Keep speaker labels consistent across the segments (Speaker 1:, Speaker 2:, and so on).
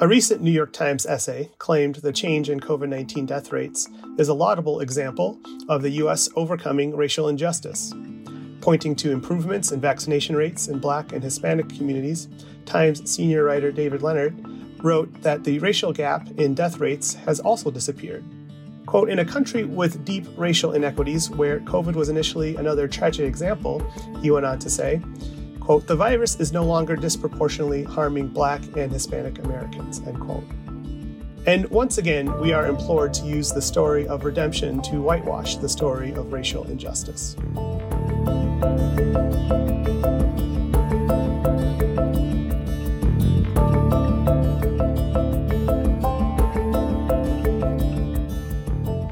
Speaker 1: A recent New York Times essay claimed the change in COVID 19 death rates is a laudable example of the U.S. overcoming racial injustice. Pointing to improvements in vaccination rates in Black and Hispanic communities, Times senior writer David Leonhardt wrote that the racial gap in death rates has also disappeared. Quote, in a country with deep racial inequities where COVID was initially another tragic example, he went on to say, quote, the virus is no longer disproportionately harming Black and Hispanic Americans, end quote. And once again, we are implored to use the story of redemption to whitewash the story of racial injustice.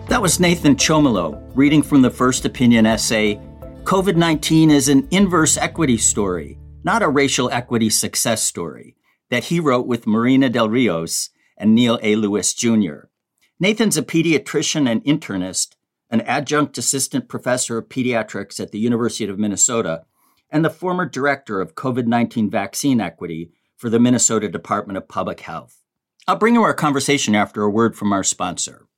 Speaker 2: That was Nathan Chomilo reading from the First Opinion essay COVID 19 is an inverse equity story, not a racial equity success story, that he wrote with Marina Del Rios and Neil A. Lewis Jr. Nathan's a pediatrician and internist, an adjunct assistant professor of pediatrics at the University of Minnesota, and the former director of COVID 19 vaccine equity for the Minnesota Department of Public Health. I'll bring you our conversation after a word from our sponsor.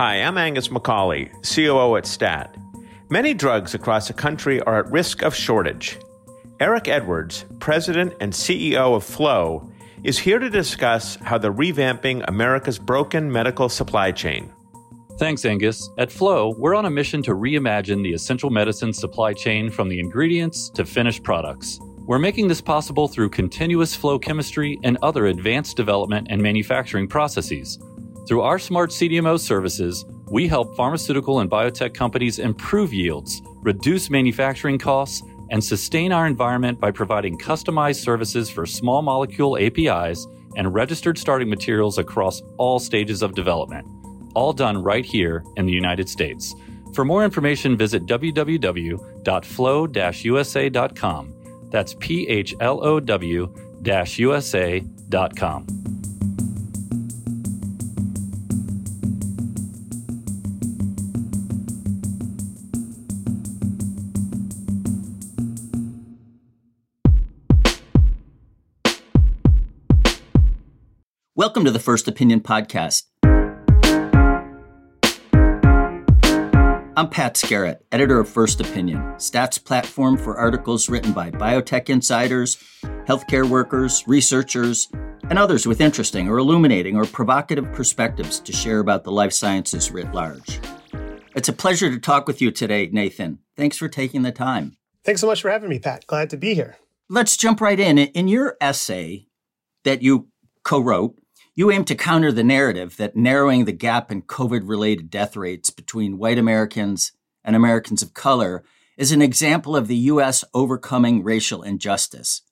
Speaker 3: Hi, I'm Angus McCauley, COO at STAT. Many drugs across the country are at risk of shortage. Eric Edwards, President and CEO of Phlow, is here to discuss how they're revamping America's broken medical supply chain.
Speaker 4: Thanks, Angus. At Phlow, we're on a mission to reimagine the essential medicine supply chain from the ingredients to finished products. We're making this possible through continuous flow chemistry and other advanced development and manufacturing processes. Through our smart CDMO services, we help pharmaceutical and biotech companies improve yields, reduce manufacturing costs, and sustain our environment by providing customized services for small molecule APIs and registered starting materials across all stages of development. All done right here in the United States. For more information, visit www.phlow-usa.com. That's P H L O W
Speaker 2: Welcome to the First Opinion Podcast. I'm Pat Skerratt, editor of First Opinion, STAT's platform for articles written by biotech insiders, healthcare workers, researchers, and others with interesting or illuminating or provocative perspectives to share about the life sciences writ large. It's a pleasure to talk with you today, Nathan. Thanks for taking the time.
Speaker 1: Thanks so much for having me, Pat. Glad to be here.
Speaker 2: Let's jump right in. In your essay that you co wrote, you aim to counter the narrative that narrowing the gap in COVID related death rates between white Americans and Americans of color is an example of the U.S. overcoming racial injustice.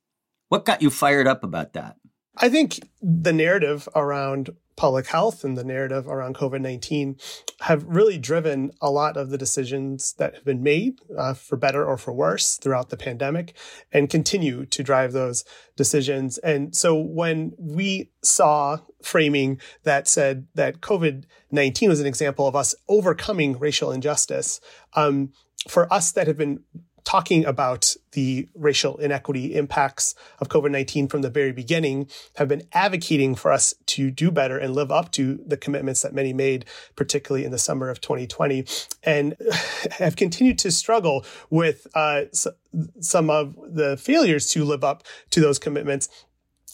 Speaker 2: What got you fired up about that?
Speaker 1: I think the narrative around public health and the narrative around COVID 19 have really driven a lot of the decisions that have been made, uh, for better or for worse, throughout the pandemic and continue to drive those decisions. And so when we saw framing that said that COVID 19 was an example of us overcoming racial injustice, um, for us that have been talking about the racial inequity impacts of COVID 19 from the very beginning, have been advocating for us to do better and live up to the commitments that many made, particularly in the summer of 2020, and have continued to struggle with uh, some of the failures to live up to those commitments.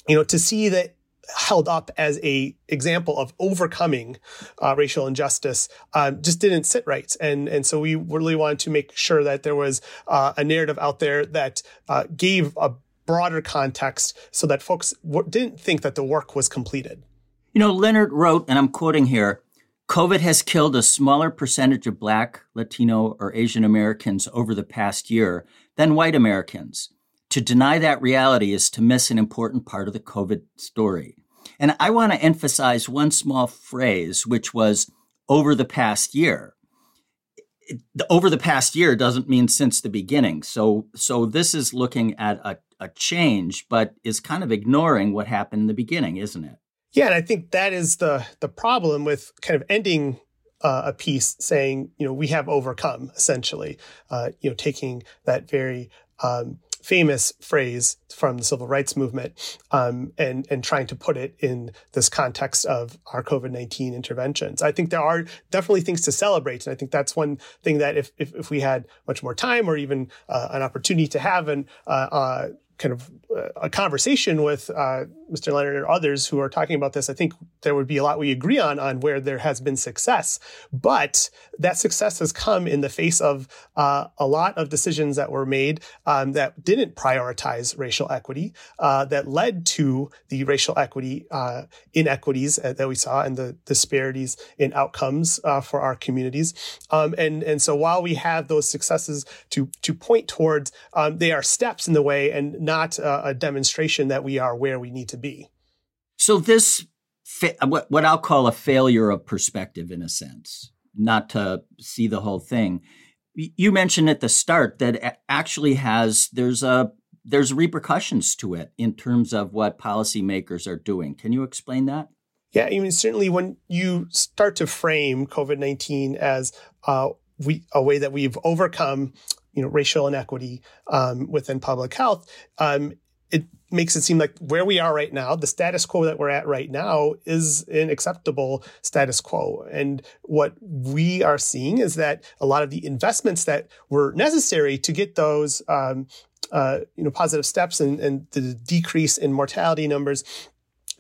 Speaker 1: You know, to see that held up as a example of overcoming uh, racial injustice um, just didn't sit right. And and so we really wanted to make sure that there was uh, a narrative out there that uh, gave a broader context so that folks w- didn't think that the work was completed.
Speaker 2: You know Leonhardt wrote and i'm quoting here covid has killed a smaller percentage of black latino or asian americans over the past year than white americans. To deny that reality is to miss an important part of the COVID story. And I want to emphasize one small phrase, which was over the past year. over the past year doesn't mean since the beginning. So, so this is looking at a, a change, but is kind of ignoring what happened in the beginning, isn't it?
Speaker 1: Yeah, and I think that is the the problem with kind of ending uh, a piece saying, you know, we have overcome essentially, uh, you know, taking that very um, famous phrase from the civil rights movement, um, and and trying to put it in this context of our COVID nineteen interventions. I think there are definitely things to celebrate, and I think that's one thing that if if, if we had much more time or even uh, an opportunity to have an uh, uh, kind of uh, a conversation with uh, Mr. Leonhardt or others who are talking about this, I think there would be a lot we agree on on where there has been success. But that success has come in the face of uh, a lot of decisions that were made um, that didn't prioritize racial equity, uh, that led to the racial equity uh, inequities that we saw and the disparities in outcomes uh, for our communities. Um, and and so while we have those successes to to point towards, um, they are steps in the way and not a, a demonstration that we are where we need to be.
Speaker 2: So this, fa- what what I'll call a failure of perspective, in a sense, not to see the whole thing. You mentioned at the start that actually has there's a there's repercussions to it in terms of what policymakers are doing. Can you explain that?
Speaker 1: Yeah, I mean certainly when you start to frame COVID nineteen as uh, we a way that we've overcome you know racial inequity um, within public health, um, it makes it seem like where we are right now, the status quo that we're at right now, is an acceptable status quo. And what we are seeing is that a lot of the investments that were necessary to get those um, uh, you know positive steps and, and the decrease in mortality numbers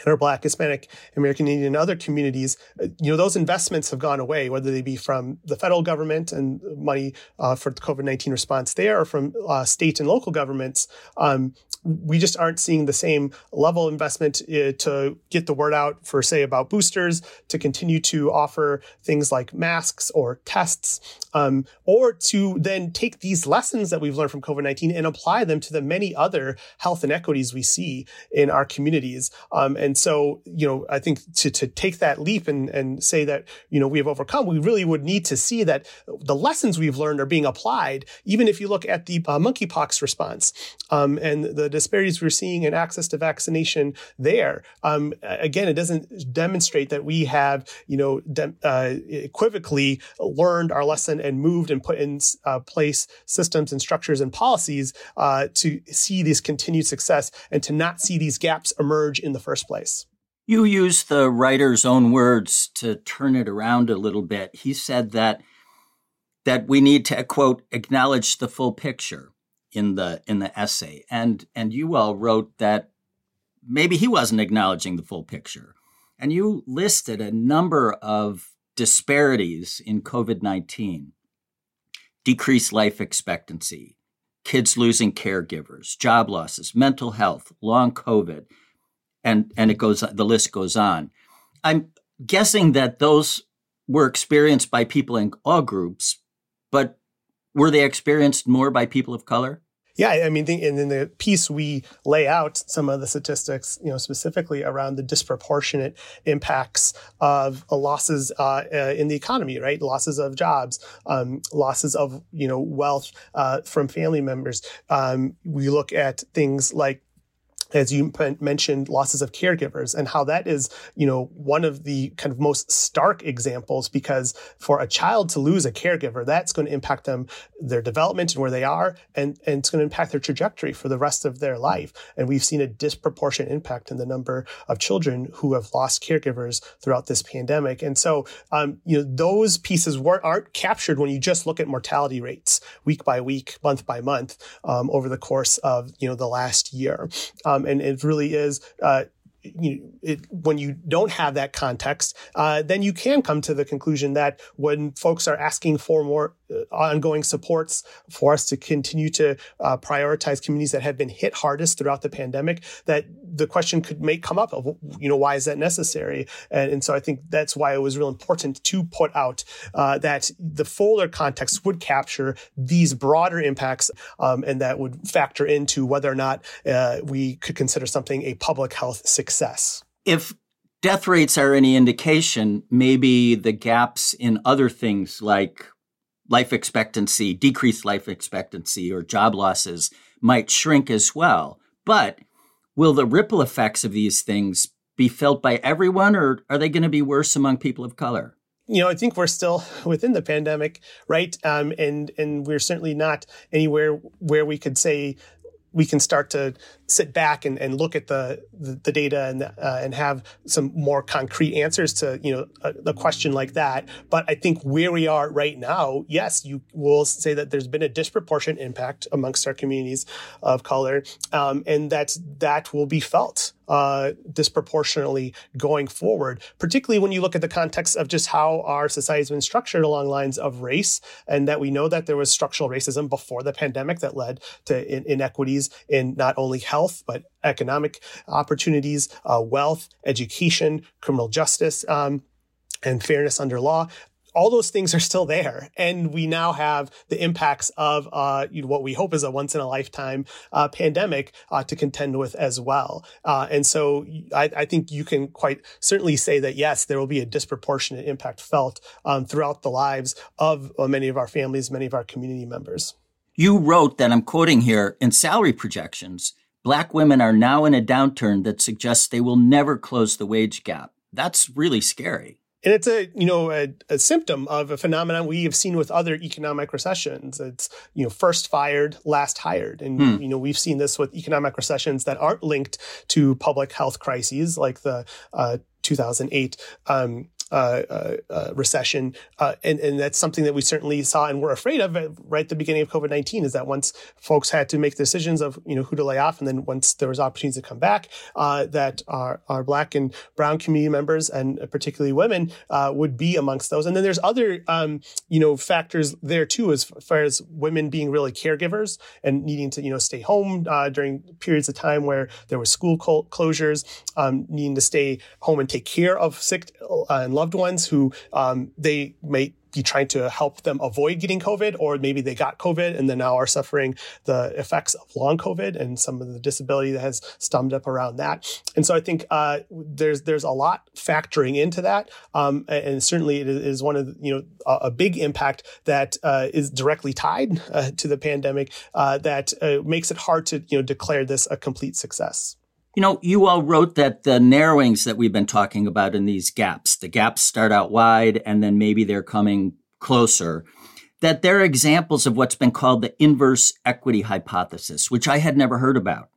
Speaker 1: in our Black, Hispanic, American Indian, and other communities, uh, you know, those investments have gone away, whether they be from the federal government and money uh, for the COVID 19 response there or from uh, state and local governments. Um, we just aren't seeing the same level of investment uh, to get the word out for, say, about boosters, to continue to offer things like masks or tests, um, or to then take these lessons that we've learned from COVID 19 and apply them to the many other health inequities we see in our communities. Um, and so, you know, I think to, to take that leap and, and say that, you know, we have overcome, we really would need to see that the lessons we've learned are being applied, even if you look at the uh, monkeypox response um, and the disparities we're seeing in access to vaccination there. Um, again, it doesn't demonstrate that we have, you know, de- uh, equivocally learned our lesson and moved and put in uh, place systems and structures and policies uh, to see this continued success and to not see these gaps emerge in the first place.
Speaker 2: You use the writer's own words to turn it around a little bit. He said that that we need to quote acknowledge the full picture in the in the essay. And and you all wrote that maybe he wasn't acknowledging the full picture. And you listed a number of disparities in COVID-19. Decreased life expectancy, kids losing caregivers, job losses, mental health, long COVID, and and it goes the list goes on. I'm guessing that those were experienced by people in all groups, but were they experienced more by people of color?
Speaker 1: Yeah, I mean, and in the piece we lay out some of the statistics, you know, specifically around the disproportionate impacts of losses uh, uh, in the economy, right? Losses of jobs, um, losses of you know wealth uh, from family members. Um, we look at things like as you mentioned, losses of caregivers and how that is, you know, one of the kind of most stark examples because for a child to lose a caregiver, that's going to impact them, their development and where they are, and, and it's going to impact their trajectory for the rest of their life. And we've seen a disproportionate impact in the number of children who have lost caregivers throughout this pandemic. And so, um, you know, those pieces weren't, aren't captured when you just look at mortality rates week by week, month by month, um, over the course of, you know, the last year. Um, and it really is uh, you it, when you don't have that context, uh, then you can come to the conclusion that when folks are asking for more uh, ongoing supports for us to continue to uh, prioritize communities that have been hit hardest throughout the pandemic, that the question could make come up of you know why is that necessary? And, and so I think that's why it was real important to put out uh, that the fuller context would capture these broader impacts, um, and that would factor into whether or not uh, we could consider something a public health success success.
Speaker 2: If death rates are any indication, maybe the gaps in other things like life expectancy, decreased life expectancy, or job losses might shrink as well. But will the ripple effects of these things be felt by everyone, or are they going to be worse among people of color?
Speaker 1: you know, I think we're still within the pandemic, right? Um, and and we're certainly not anywhere where we could say we can start to sit back and, and look at the, the, the data and, uh, and have some more concrete answers to, you know, a, a, question like that. But I think where we are right now, yes, you will say that there's been a disproportionate impact amongst our communities of color. Um, and that that will be felt uh, disproportionately going forward, particularly when you look at the context of just how our society has been structured along lines of race, and that we know that there was structural racism before the pandemic that led to in- inequities in not only health but economic opportunities, uh, wealth, education, criminal justice. Um, and fairness under law all those things are still there. And we now have the impacts of uh, you know, what we hope is a once in a lifetime uh, pandemic uh, to contend with as well. Uh, and so I, I, think you can quite certainly say that, yes, there will be a disproportionate impact felt um, throughout the lives of uh, many of our families, many of our community members.
Speaker 2: You wrote that I'm quoting here in salary projections. Black women are now in a downturn that suggests they will never close the wage gap. That's really scary.
Speaker 1: And it's a, you know, a, a, symptom of a phenomenon we have seen with other economic recessions. It's, you know, first fired, last hired. And, hmm. you know, we've seen this with economic recessions that aren't linked to public health crises like the uh, 2008 um, uh, uh, uh, recession, uh, and and that's something that we certainly saw and were afraid of right at the beginning of COVID nineteen. Is that once folks had to make decisions of you know who to lay off, and then once there was opportunities to come back, uh, that our our black and brown community members and particularly women would be amongst those. And then there's other um, you know factors there too, as far as women being really caregivers and needing to you know stay home during periods of time where there were school closures, um, needing to stay home and take care of sick and loved ones who um, they may be trying to help them avoid getting COVID, or maybe they got COVID and then now are suffering the effects of long COVID and some of the disability that has stemmed up around that. And so I think uh, there's there's a lot factoring into that, um, and certainly it is one of you know a, a big impact that uh, is directly tied uh, to the pandemic uh, that uh, makes it hard to you know declare this a complete success.
Speaker 2: You know, you all wrote that the narrowings that we've been talking about in these gaps, the gaps start out wide and then maybe they're coming closer, that they're examples of what's been called the inverse equity hypothesis, which I had never heard about.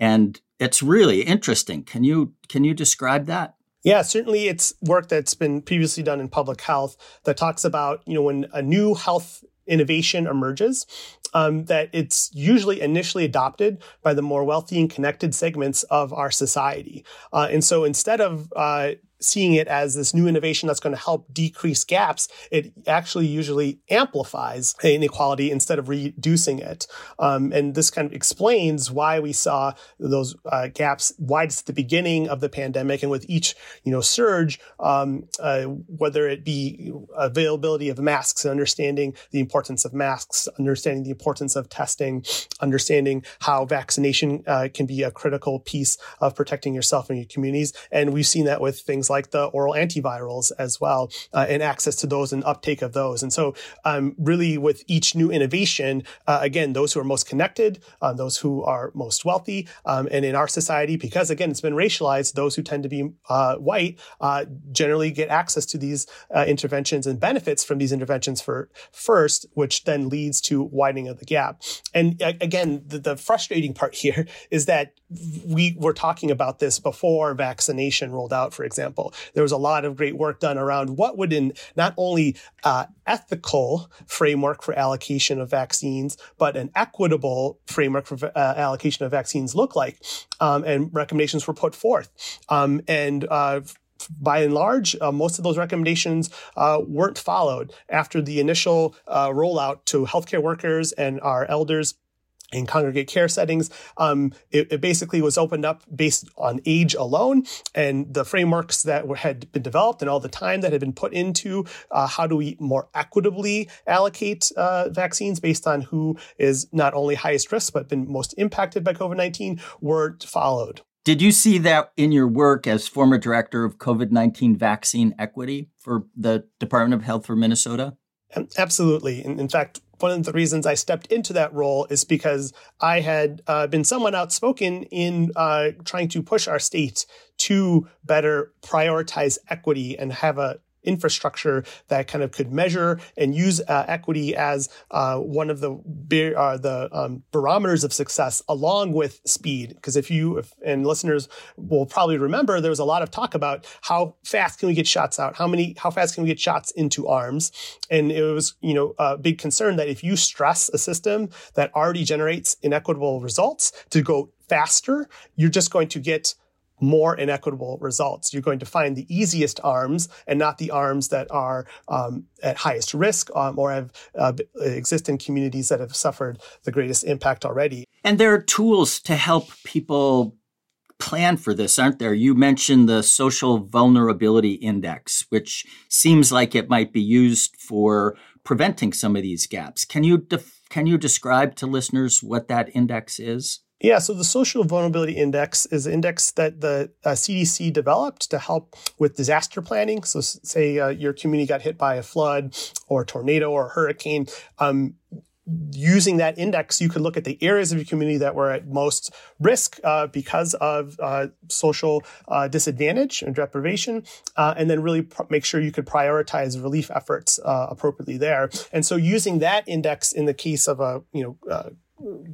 Speaker 2: And it's really interesting. Can you can you describe that?
Speaker 1: Yeah, certainly it's work that's been previously done in public health that talks about, you know, when a new health innovation emerges, um, that it's usually initially adopted by the more wealthy and connected segments of our society. Uh, and so instead of uh, seeing it as this new innovation that's going to help decrease gaps, it actually usually amplifies inequality instead of reducing it. Um, and this kind of explains why we saw those uh, gaps widest at the beginning of the pandemic, and with each you know surge, um, uh, whether it be availability of masks and understanding the importance of masks, understanding the importance of testing, understanding how vaccination uh, can be a critical piece of protecting yourself and your communities, and we've seen that with things like the oral antivirals as well, uh, and access to those and uptake of those. And so, um, really, with each new innovation, uh, again, those who are most connected, uh, those who are most wealthy, um, and in our society, because again, it's been racialized, those who tend to be uh, white uh, generally get access to these uh, interventions and benefits from these interventions for first, which then leads to widening of the gap. And again, the, the frustrating part here is that we were talking about this before vaccination rolled out, for example example. There was a lot of great work done around what would in not only uh, ethical framework for allocation of vaccines, but an equitable framework for uh, allocation of vaccines look like. Um, and recommendations were put forth. Um, and uh, by and large, uh, most of those recommendations uh, weren't followed after the initial uh, rollout to healthcare workers and our elders in congregate care settings. Um, it, it, basically was opened up based on age alone and the frameworks that were, had been developed and all the time that had been put into uh, how do we more equitably allocate uh, vaccines based on who is not only highest risk but been most impacted by COVID-19 were followed.
Speaker 2: Did you see that in your work as former director of COVID 19 vaccine equity for the Department of Health for Minnesota?
Speaker 1: Absolutely. In, in fact, one of the reasons I stepped into that role is because I had uh, been somewhat outspoken in uh, trying to push our state to better prioritize equity and have a infrastructure that kind of could measure and use uh, equity as uh, one of the uh, the um, barometers of success, along with speed. Because if you if, and listeners will probably remember, there was a lot of talk about how fast can we get shots out, how many, how fast can we get shots into arms, and it was you know a big concern that if you stress a system that already generates inequitable results to go faster, you're just going to get more inequitable results. You're going to find the easiest arms and not the arms that are um, at highest risk um, or have uh, exist in communities that have suffered the greatest impact already.
Speaker 2: And there are tools to help people plan for this, aren't there? You mentioned the social vulnerability index, which seems like it might be used for preventing some of these gaps. Can you def- can you describe to listeners what that index is?
Speaker 1: Yeah, so the Social Vulnerability Index is an index that the uh, CDC developed to help with disaster planning. So, say uh, your community got hit by a flood or a tornado or a hurricane. Um, using that index, you could look at the areas of your community that were at most risk uh, because of uh, social uh, disadvantage and deprivation, uh, and then really pr- make sure you could prioritize relief efforts uh, appropriately there. And so, using that index in the case of a you know uh,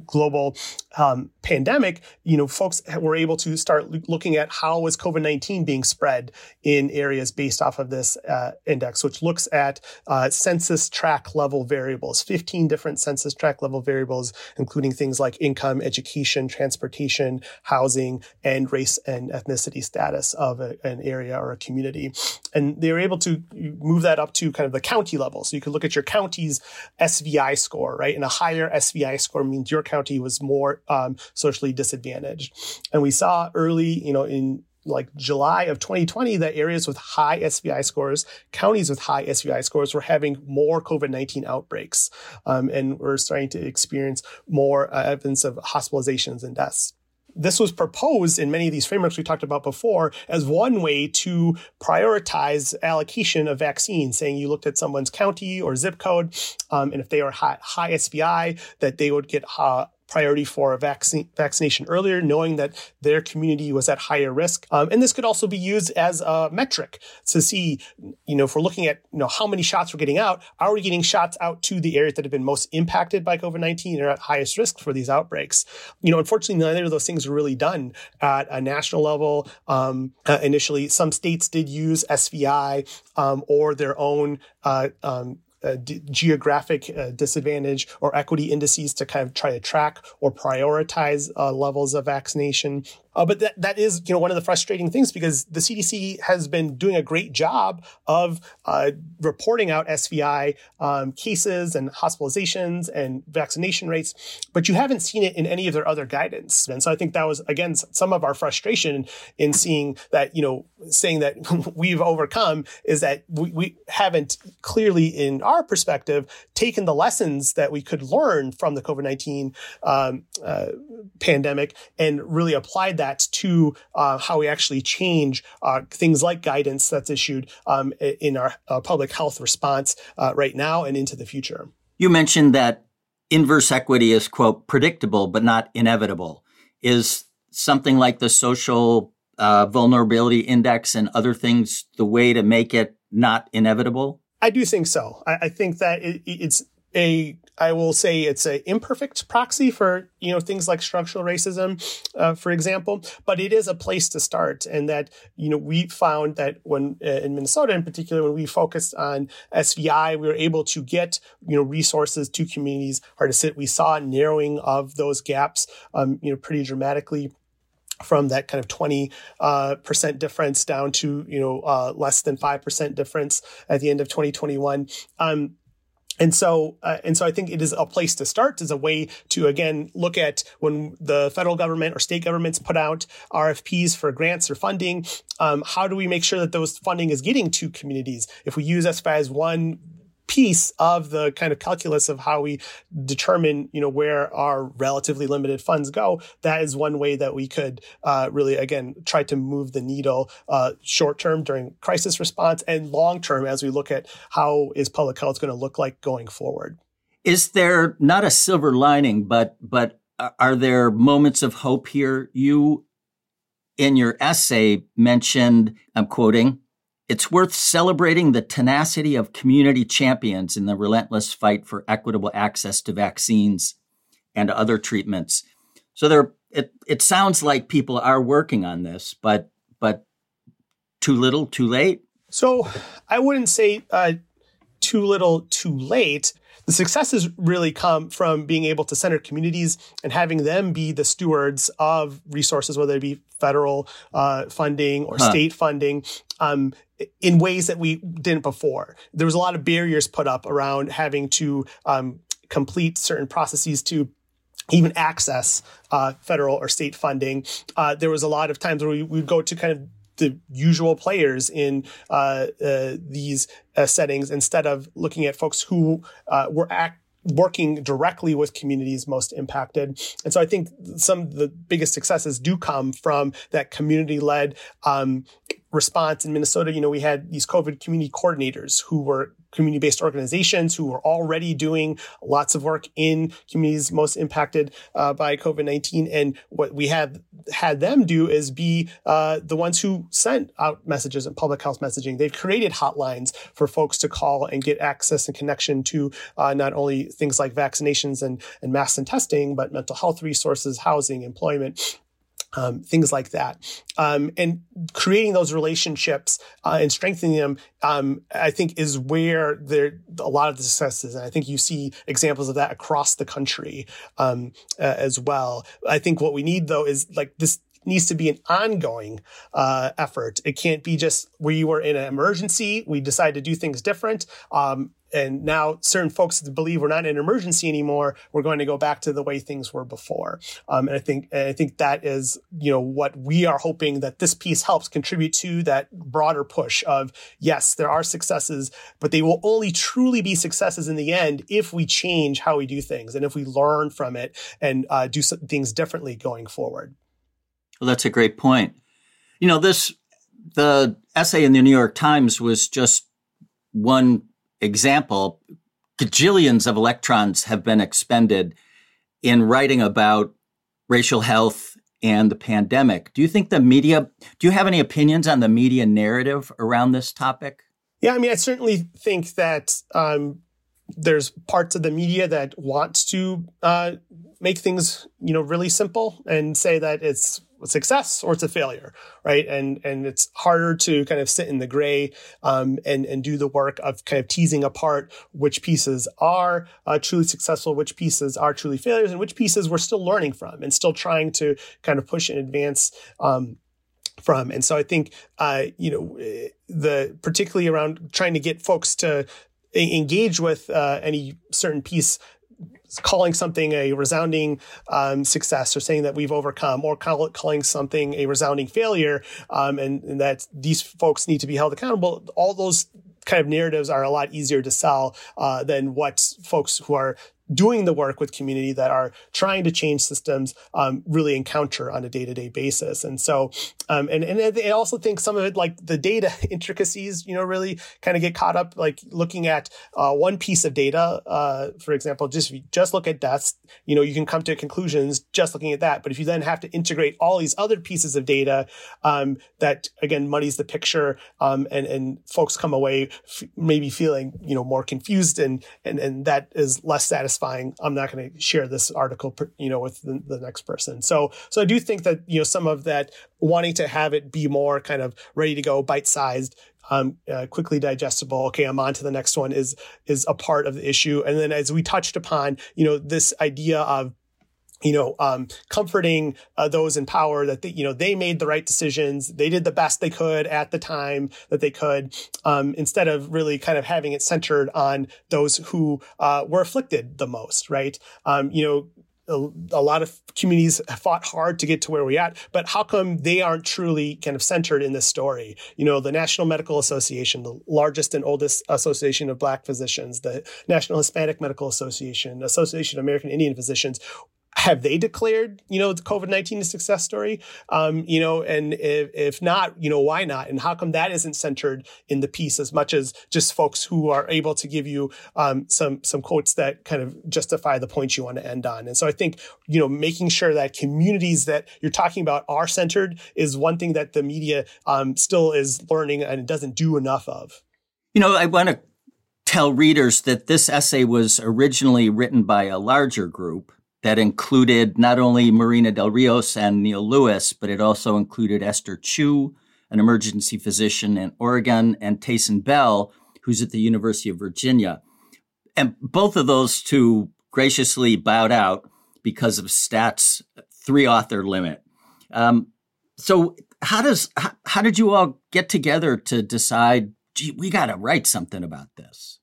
Speaker 1: global um, pandemic, you know, folks were able to start looking at how was COVID-19 being spread in areas based off of this uh, index, which looks at uh, census tract level variables, 15 different census tract level variables, including things like income, education, transportation, housing, and race and ethnicity status of a, an area or a community. And they were able to move that up to kind of the county level. So you could look at your county's SVI score, right? And a higher SVI score means means your county was more um, socially disadvantaged. And we saw early, you know, in like July of 2020 that areas with high SVI scores, counties with high SVI scores were having more COVID-19 outbreaks. Um, and we're starting to experience more uh, evidence of hospitalizations and deaths this was proposed in many of these frameworks we talked about before as one way to prioritize allocation of vaccines, saying you looked at someone's county or zip code, um, and if they are high, high SVI, that they would get uh, priority for a vaccine, vaccination earlier, knowing that their community was at higher risk. Um, and this could also be used as a metric to see, you know, if we're looking at, you know, how many shots we're getting out, are we getting shots out to the areas that have been most impacted by COVID-19 or at highest risk for these outbreaks? You know, unfortunately, neither of those things were really done at a national level. Um, uh, initially, some states did use SVI um, or their own uh, um, d- geographic uh, disadvantage or equity indices to kind of try to track or prioritize uh, levels of vaccination. Uh, but that, that is, you know, one of the frustrating things because the CDC has been doing a great job of uh, reporting out SVI um, cases and hospitalizations and vaccination rates, but you haven't seen it in any of their other guidance. And so I think that was, again, some of our frustration in seeing that, you know, saying that we've overcome is that we, we haven't clearly, in our perspective, taken the lessons that we could learn from the COVID 19 um, uh, pandemic and really applied that that to uh, how we actually change uh, things like guidance that's issued um, in our uh, public health response uh, right now and into the future.
Speaker 2: You mentioned that inverse equity is, quote, predictable but not inevitable. Is something like the social uh, vulnerability index and other things the way to make it not inevitable?
Speaker 1: I do think so. I, I think that it, it's a I will say it's an imperfect proxy for you know things like structural racism, uh, for example, but it is a place to start, and that you know we found that when uh, in Minnesota in particular, when we focused on SVI, we were able to get you know resources to communities hard to sit. We saw narrowing of those gaps, um, you know, pretty dramatically from that kind of 20 uh, percent difference down to you know uh, less than 5% difference at the end of 2021 um, and so, uh, and so I think it is a place to start as a way to, again, look at when the federal government or state governments put out RFPs for grants or funding, um, how do we make sure that those funding is getting to communities? If we use SVI as one piece of the kind of calculus of how we determine, you know, where our relatively limited funds go. That is one way that we could uh, really, again, try to move the needle uh, short term during crisis response and long term as we look at how is public health going to look like going forward.
Speaker 2: Is there not a silver lining, but but are there moments of hope here? You in your essay mentioned, I'm quoting, it's worth celebrating the tenacity of community champions in the relentless fight for equitable access to vaccines and other treatments. So there, it, it sounds like people are working on this, but but too little, too late.
Speaker 1: So I wouldn't say uh, too little, too late. The successes really come from being able to center communities and having them be the stewards of resources, whether it be federal uh, funding or huh. state funding, um, in ways that we didn't before. There was a lot of barriers put up around having to um, complete certain processes to even access uh, federal or state funding. Uh, there was a lot of times where we would go to kind of the usual players in uh, uh, these uh, settings instead of looking at folks who uh, were act- working directly with communities most impacted. And so I think some of the biggest successes do come from that community led um, response in Minnesota. You know, we had these COVID community coordinators who were community based organizations who were already doing lots of work in communities most impacted uh, by COVID 19. And what we have had them do is be uh, the ones who sent out messages and public health messaging. They've created hotlines for folks to call and get access and connection to uh, not only things like vaccinations and, and masks and testing, but mental health resources, housing, employment um, things like that. Um, and creating those relationships uh, and strengthening them, um, I think, is where there a lot of the successes. And I think you see examples of that across the country um, uh, as well. I think what we need though is like this needs to be an ongoing uh, effort. It can't be just we were in an emergency, we decided to do things different. Um, and now certain folks believe we're not in an emergency anymore. We're going to go back to the way things were before. Um, and I think and I think that is you know what we are hoping that this piece helps contribute to that broader push of yes, there are successes, but they will only truly be successes in the end if we change how we do things and if we learn from it and uh, do things differently going forward.
Speaker 2: Well, that's a great point. You know, this the essay in the New York Times was just one example, gajillions of electrons have been expended in writing about racial health and the pandemic. Do you think the media, do you have any opinions on the media narrative around this topic?
Speaker 1: Yeah, I mean, I certainly think that um, there's parts of the media that wants to uh, make things, you know, really simple and say that it's success or it's a failure, right? And and it's harder to kind of sit in the gray um, and and do the work of kind of teasing apart which pieces are uh, truly successful, which pieces are truly failures, and which pieces we're still learning from and still trying to kind of push and advance. Um, from and so I think uh, you know the particularly around trying to get folks to engage with uh, any certain piece calling something a resounding um, success or saying that we've overcome or call, calling something a resounding failure um, and, and, that these folks need to be held accountable. All those kind of narratives are a lot easier to sell uh, than what folks who are doing the work with community that are trying to change systems um, really encounter on a day-to-day basis. And so um, and and I also think some of it like the data intricacies you know really kind of get caught up like looking at uh, one piece of data uh, for example just just look at deaths you know you can come to conclusions just looking at that. But if you then have to integrate all these other pieces of data um, that again muddies the picture um, and and folks come away f- maybe feeling you know more confused and and and that is less satisfying satisfying. I'm not going to share this article, you know, with the, the, next person. So, so I do think that, you know, some of that wanting to have it be more kind of ready to go, bite sized, um, uh, quickly digestible. Okay, I'm on to the next one is, is a part of the issue. And then as we touched upon, you know, this idea of you know, um, comforting uh, those in power that they, you know they made the right decisions, they did the best they could at the time that they could, um, instead of really kind of having it centered on those who uh, were afflicted the most, right? Um, you know, a, lot of communities fought hard to get to where we're at, but how come they aren't truly kind of centered in this story? You know, the National Medical Association, the largest and oldest association of Black physicians, the National Hispanic Medical Association, Association of American Indian Physicians, have they declared, you know, the COVID 19 a success story? Um, you know, and if, if not, you know, why not? And how come that isn't centered in the piece as much as just folks who are able to give you um, some, some quotes that kind of justify the points you want to end on? And so I think, you know, making sure that communities that you're talking about are centered is one thing that the media um, still is learning and doesn't do enough of.
Speaker 2: You know, I want to tell readers that this essay was originally written by a larger group that included not only Marina Del Rios and Neil Lewis, but it also included Esther Choo, an emergency physician in Oregon, and Taison Bell, who's at the University of Virginia. And both of those two graciously bowed out because of STAT's three author limit. Um, so how does how, how did you all get together to decide? Gee, we got to write something about this.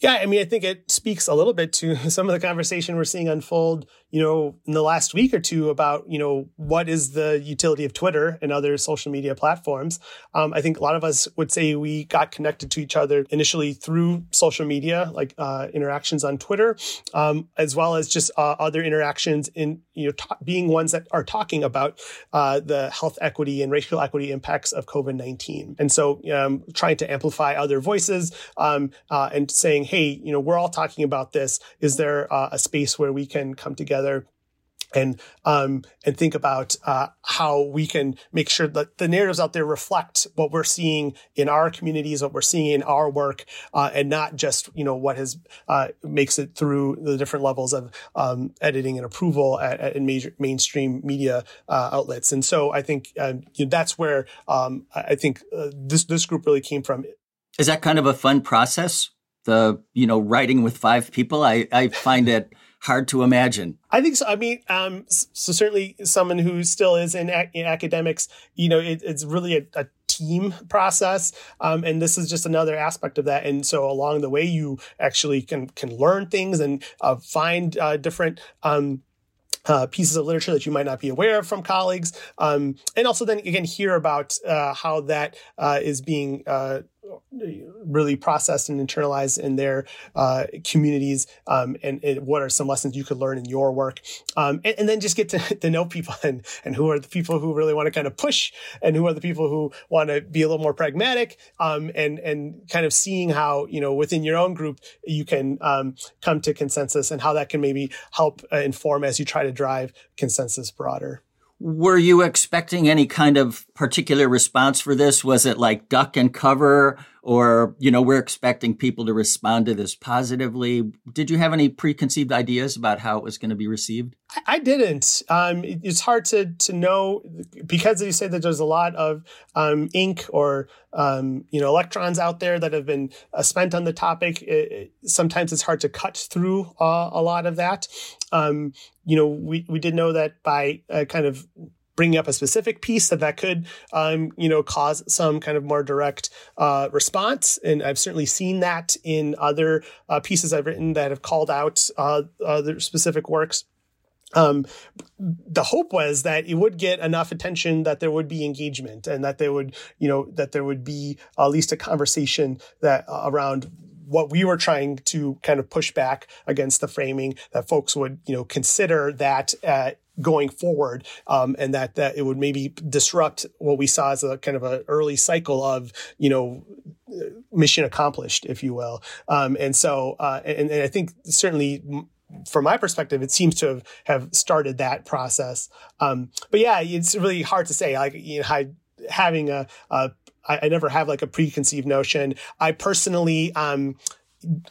Speaker 1: Yeah, I mean, I think it speaks a little bit to some of the conversation we're seeing unfold you know, in the last week or two about, you know, what is the utility of Twitter and other social media platforms. Um, I think a lot of us would say we got connected to each other initially through social media, like uh, interactions on Twitter, um, as well as just uh, other interactions in, you know, t- being ones that are talking about uh, the health equity and racial equity impacts of COVID 19. And so um, trying to amplify other voices um, uh, and saying, hey, you know, we're all talking about this. Is there uh, a space where we can come together? Together and um, and think about uh, how we can make sure that the narratives out there reflect what we're seeing in our communities, what we're seeing in our work, uh, and not just you know what has uh, makes it through the different levels of um, editing and approval at, at, in major mainstream media uh, outlets. And so I think um, you know, that's where um, I think uh, this this group really came from.
Speaker 2: Is that kind of a fun process? The you know writing with five people, I I find it hard to imagine.
Speaker 1: I think so. I mean, um, so certainly someone who still is in, in academics, you know, it, it's really a, a team process um, and this is just another aspect of that and so along the way you actually can can learn things and uh, find uh, different um, uh, pieces of literature that you might not be aware of from colleagues, um, and also then again hear about uh, how that uh, is being uh, really processed and internalized in their uh, communities um, and, and, what are some lessons you could learn in your work. Um, and, and, then just get to, to, know people and, and who are the people who really want to kind of push and who are the people who want to be a little more pragmatic um, and and kind of seeing how you know within your own group you can um, come to consensus and how that can maybe help uh, inform as you try to drive consensus broader
Speaker 2: were you expecting any kind of particular response for this? Was it like duck and cover? Or, you know, we're expecting people to respond to this positively. Did you have any preconceived ideas about how it was going to be received?
Speaker 1: I didn't. Um, it's hard to to know because you say that there's a lot of um, ink or um, you know electrons out there that have been uh, spent on the topic. It, it, sometimes it's hard to cut through uh, a lot of that. Um, you know, we we did know that by uh, kind of bringing up a specific piece that that could, um, you know, cause some kind of more direct uh, response. And I've certainly seen that in other uh, pieces I've written that have called out uh, other specific works. Um, the hope was that it would get enough attention that there would be engagement and that there would, you know, that there would be at least a conversation that uh, around what we were trying to kind of push back against the framing that folks would, you know, consider that uh, going forward, um, and that that it would maybe disrupt what we saw as a kind of an early cycle of, you know, mission accomplished, if you will. Um, and so, uh, and, and I think certainly from my perspective, it seems to have, have started that process. Um, but yeah, it's really hard to say. Like you know, I, having a, a I, I never have like a preconceived notion. I personally, um,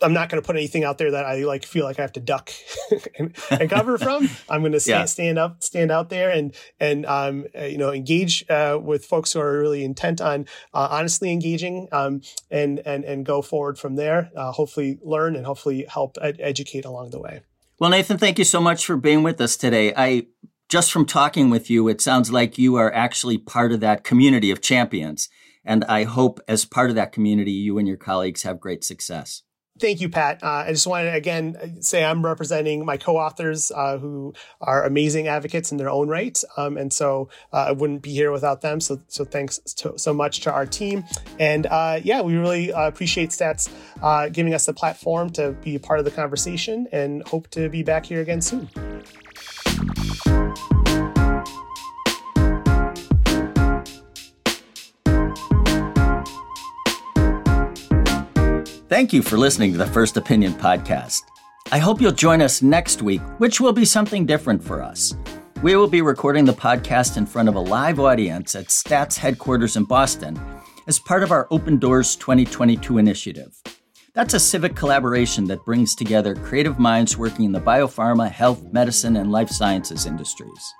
Speaker 1: I'm not going to put anything out there that I like feel like I have to duck and, and, cover from. I'm going to stand, yeah. stand up, stand out there, and and um, uh, you know engage uh, with folks who are really intent on uh, honestly engaging, um, and and and go forward from there. Uh, hopefully, learn and hopefully help ed- educate along the way.
Speaker 2: Well, Nathan, thank you so much for being with us today. I just from talking with you, it sounds like you are actually part of that community of champions. And I hope as part of that community, you and your colleagues have great success.
Speaker 1: Thank you, Pat. Uh, I just want to again say I'm representing my co-authors uh, who are amazing advocates in their own right, um, and so uh, I wouldn't be here without them. So, so thanks to, so much to our team, and uh, yeah, we really uh, appreciate STAT's uh, giving us the platform to be a part of the conversation, and hope to be back here again soon.
Speaker 2: Thank you for listening to the First Opinion podcast. I hope you'll join us next week, which will be something different for us. We will be recording the podcast in front of a live audience at STAT's headquarters in Boston as part of our Open Doors 2022 initiative. That's a civic collaboration that brings together creative minds working in the biopharma, health, medicine, and life sciences industries.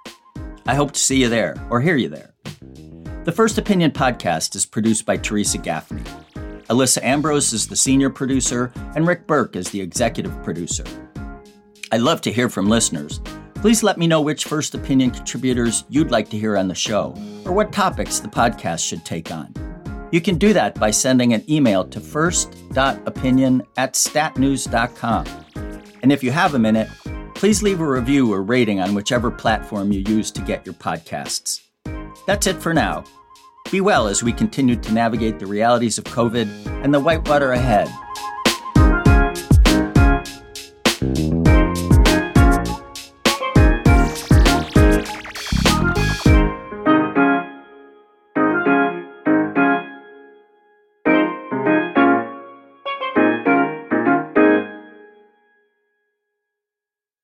Speaker 2: I hope to see you there or hear you there. The First Opinion podcast is produced by Teresa Gaffney. Alissa Ambrose is the senior producer, and Rick Berke is the executive producer. I'd love to hear from listeners. Please let me know which First Opinion contributors you'd like to hear on the show, or what topics the podcast should take on. You can do that by sending an email to first.opinion at statnews.com. And if you have a minute, please leave a review or rating on whichever platform you use to get your podcasts. That's it for now. Be well as we continue to navigate the realities of COVID and the whitewater ahead.